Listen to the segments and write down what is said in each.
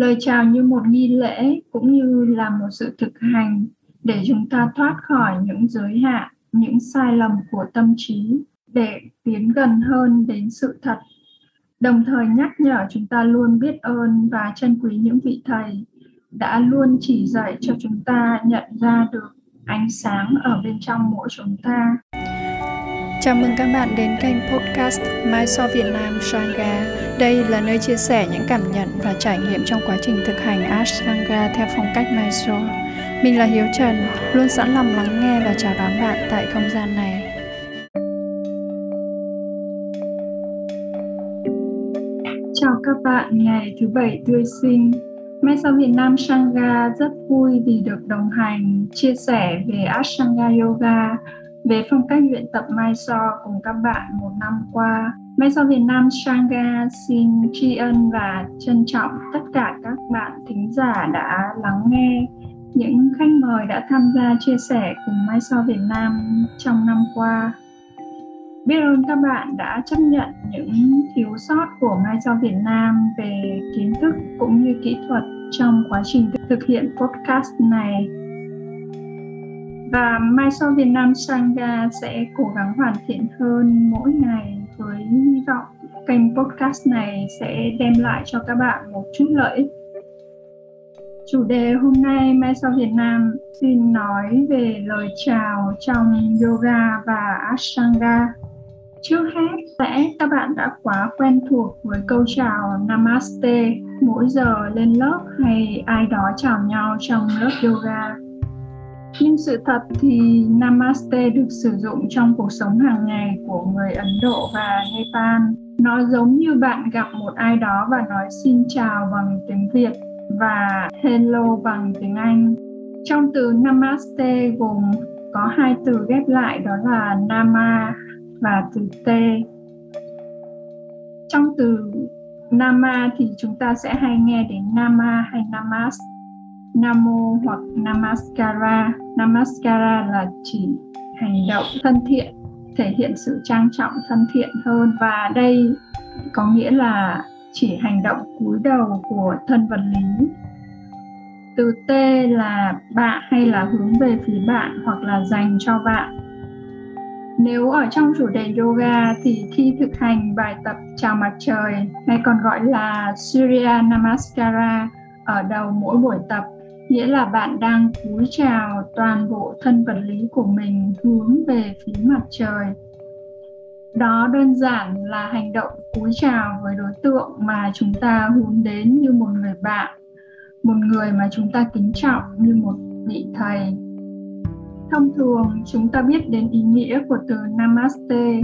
Lời chào như một nghi lễ cũng như là một sự thực hành để chúng ta thoát khỏi những giới hạn, những sai lầm của tâm trí để tiến gần hơn đến sự thật. Đồng thời nhắc nhở chúng ta luôn biết ơn và trân quý những vị thầy đã luôn chỉ dạy cho chúng ta nhận ra được ánh sáng ở bên trong mỗi chúng ta. Chào mừng các bạn đến kênh podcast Mai So Việt Nam Sangha. Đây là nơi chia sẻ những cảm nhận và trải nghiệm trong quá trình thực hành Ashtanga theo phong cách Mysore. Mình là Hiếu Trần, luôn sẵn lòng lắng nghe và chào đón bạn tại không gian này. Chào các bạn ngày thứ bảy tươi sinh. Mai sau Việt Nam Sangha rất vui vì được đồng hành chia sẻ về Ashtanga Yoga về phong cách luyện tập Mysore cùng các bạn một năm qua. Mai So Việt Nam, Sangha, xin, tri ân và trân trọng tất cả các bạn thính giả đã lắng nghe. Những khách mời đã tham gia chia sẻ cùng Mai So Việt Nam trong năm qua. Biết ơn các bạn đã chấp nhận những thiếu sót của Mai So Việt Nam về kiến thức cũng như kỹ thuật trong quá trình thực hiện podcast này. Và mai Sao Việt Nam, Sangha sẽ cố gắng hoàn thiện hơn mỗi ngày với hy vọng kênh podcast này sẽ đem lại cho các bạn một chút lợi ích. Chủ đề hôm nay Mai sau Việt Nam xin nói về lời chào trong yoga và ashtanga. Trước hết, sẽ các bạn đã quá quen thuộc với câu chào Namaste mỗi giờ lên lớp hay ai đó chào nhau trong lớp yoga nhưng sự thật thì Namaste được sử dụng trong cuộc sống hàng ngày của người Ấn Độ và Nepal. Nó giống như bạn gặp một ai đó và nói xin chào bằng tiếng Việt và hello bằng tiếng Anh. Trong từ Namaste gồm có hai từ ghép lại, đó là Nama và từ Te. Trong từ Nama thì chúng ta sẽ hay nghe đến Nama hay namaste. Namo hoặc Namaskara. Namaskara là chỉ hành động thân thiện, thể hiện sự trang trọng thân thiện hơn và đây có nghĩa là chỉ hành động cúi đầu của thân vật lý. Từ T là bạn hay là hướng về phía bạn hoặc là dành cho bạn. Nếu ở trong chủ đề yoga thì khi thực hành bài tập chào mặt trời hay còn gọi là Surya Namaskara ở đầu mỗi buổi tập nghĩa là bạn đang cúi chào toàn bộ thân vật lý của mình hướng về phía mặt trời. Đó đơn giản là hành động cúi chào với đối tượng mà chúng ta hướng đến như một người bạn, một người mà chúng ta kính trọng như một vị thầy. Thông thường, chúng ta biết đến ý nghĩa của từ namaste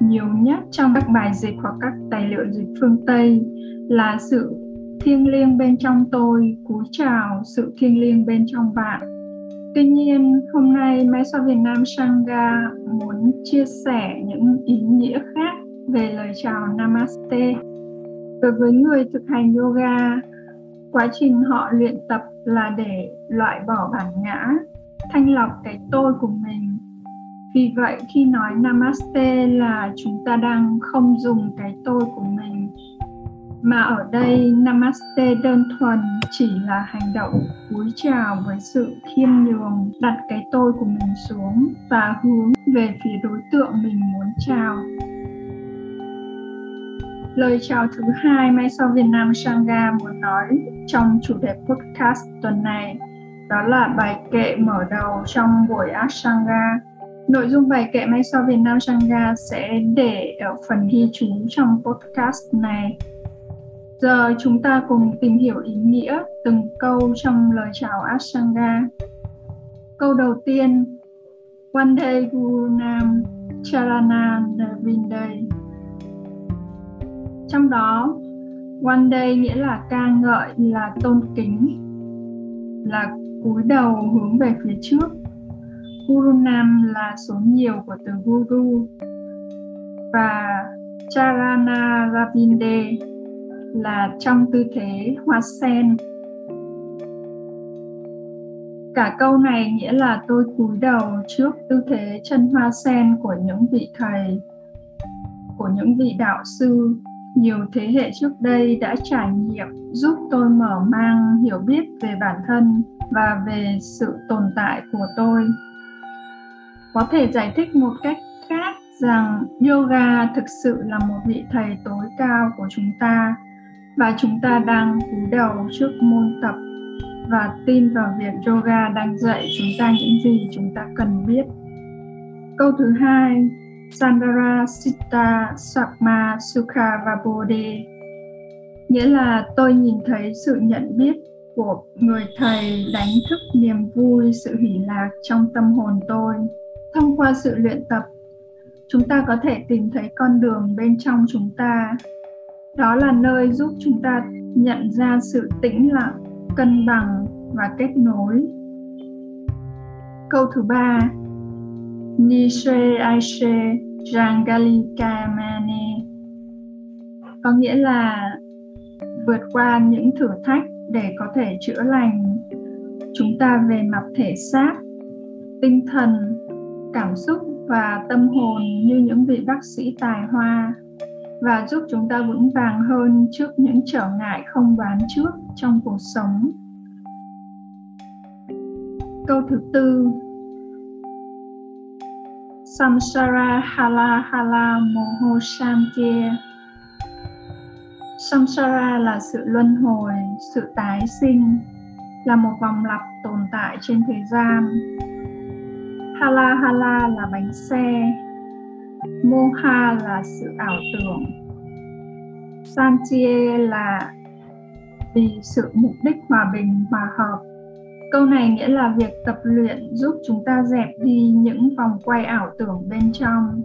nhiều nhất trong các bài dịch hoặc các tài liệu dịch phương tây là sự thiêng liêng bên trong tôi cúi chào sự thiêng liêng bên trong bạn. Tuy nhiên, hôm nay máy so việt nam sangha muốn chia sẻ những ý nghĩa khác về lời chào namaste. Đối với người thực hành yoga, quá trình họ luyện tập là để loại bỏ bản ngã, thanh lọc cái tôi của mình. Vì vậy, khi nói namaste là chúng ta đang không dùng cái tôi của mình mà ở đây, namaste đơn thuần chỉ là hành động cúi chào với sự khiêm nhường, đặt cái tôi của mình xuống và hướng về phía đối tượng mình muốn chào lời chào thứ hai mai sau Việt Nam Sangha muốn nói trong chủ đề podcast tuần này, đó là bài kệ mở đầu trong buổi asanga Nội dung bài kệ mai sau Việt Nam Sangha sẽ để ở phần ghi chú trong podcast này. Giờ chúng ta cùng tìm hiểu ý nghĩa từng câu trong lời chào Ashtanga. Câu đầu tiên, Vande Guru Nam Charana Navinday. Trong đó, Vande nghĩa là ca ngợi, là tôn kính, là cúi đầu hướng về phía trước. Guru Nam là số nhiều của từ Guru và Charana Ravinde là trong tư thế hoa sen. Cả câu này nghĩa là tôi cúi đầu trước tư thế chân hoa sen của những vị thầy, của những vị đạo sư. Nhiều thế hệ trước đây đã trải nghiệm giúp tôi mở mang hiểu biết về bản thân và về sự tồn tại của tôi. Có thể giải thích một cách khác rằng yoga thực sự là một vị thầy tối cao của chúng ta và chúng ta đang cúi đầu trước môn tập và tin vào việc yoga đang dạy chúng ta những gì chúng ta cần biết. Câu thứ hai, Sandara Sita Sakma Sukha Vabode nghĩa là tôi nhìn thấy sự nhận biết của người thầy đánh thức niềm vui, sự hỷ lạc trong tâm hồn tôi. Thông qua sự luyện tập, chúng ta có thể tìm thấy con đường bên trong chúng ta. Đó là nơi giúp chúng ta nhận ra sự tĩnh lặng, cân bằng và kết nối. Câu thứ ba, Nishe Aishe Jangali Kamane. Có nghĩa là vượt qua những thử thách để có thể chữa lành. Chúng ta về mặt thể xác, tinh thần, cảm xúc và tâm hồn như những vị bác sĩ tài hoa và giúp chúng ta vững vàng hơn trước những trở ngại không đoán trước trong cuộc sống. Câu thứ tư Samsara Hala Hala Moho Shantia Samsara là sự luân hồi, sự tái sinh, là một vòng lặp tồn tại trên thời gian. Hala Hala là bánh xe, Moha là sự ảo tưởng, Sanchie là vì sự mục đích hòa bình, hòa hợp Câu này nghĩa là việc tập luyện giúp chúng ta dẹp đi những vòng quay ảo tưởng bên trong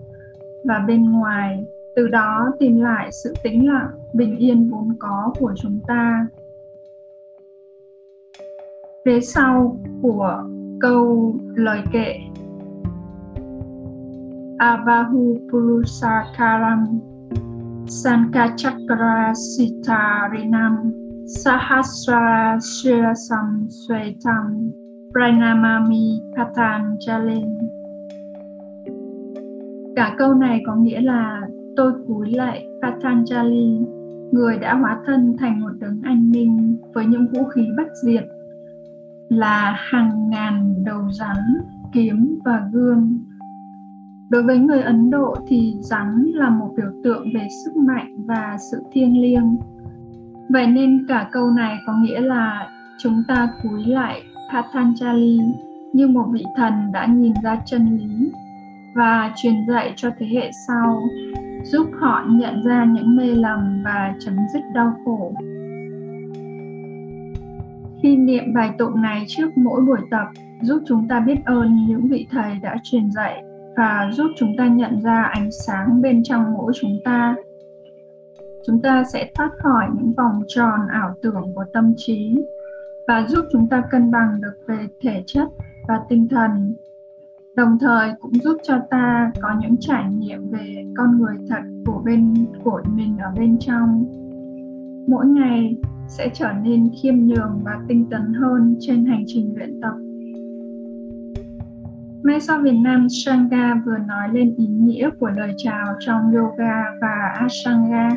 và bên ngoài, từ đó tìm lại sự tĩnh lặng, bình yên vốn có của chúng ta. Phía sau của câu lời kệ Abahu Purusakaram Sankachakra Sitarinam Sahasra Shirasam Svetam Pranamami Patanjali Cả câu này có nghĩa là tôi cúi lại Patanjali, người đã hóa thân thành một đấng anh minh với những vũ khí bất diệt là hàng ngàn đầu rắn, kiếm và gương. Đối với người Ấn Độ thì rắn là một biểu tượng về sức mạnh và sự thiêng liêng Vậy nên cả câu này có nghĩa là chúng ta cúi lại Patanjali như một vị thần đã nhìn ra chân lý và truyền dạy cho thế hệ sau, giúp họ nhận ra những mê lầm và chấm dứt đau khổ. Khi niệm bài tụng này trước mỗi buổi tập, giúp chúng ta biết ơn những vị thầy đã truyền dạy và giúp chúng ta nhận ra ánh sáng bên trong mỗi chúng ta. Chúng ta sẽ thoát khỏi những vòng tròn ảo tưởng của tâm trí và giúp chúng ta cân bằng được về thể chất và tinh thần. Đồng thời cũng giúp cho ta có những trải nghiệm về con người thật của bên, của mình ở bên trong. Mỗi ngày sẽ trở nên khiêm nhường và tinh tấn hơn trên hành trình luyện tập. Mai sau Việt Nam Sangha vừa nói lên ý nghĩa của lời chào trong yoga và Asanga.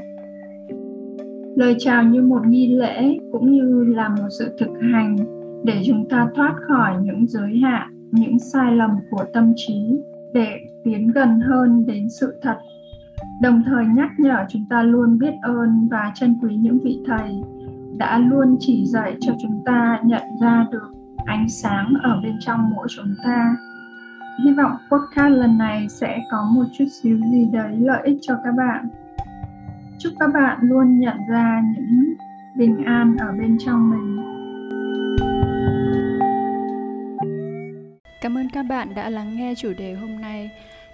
lời chào như một nghi lễ cũng như là một sự thực hành để chúng ta thoát khỏi những giới hạn, những sai lầm của tâm trí để tiến gần hơn đến sự thật đồng thời nhắc nhở chúng ta luôn biết ơn và trân quý những vị thầy đã luôn chỉ dạy cho chúng ta nhận ra được ánh sáng ở bên trong mỗi chúng ta hy vọng podcast lần này sẽ có một chút xíu gì đấy lợi ích cho các bạn. Chúc các bạn luôn nhận ra những bình an ở bên trong mình. Cảm ơn các bạn đã lắng nghe chủ đề hôm nay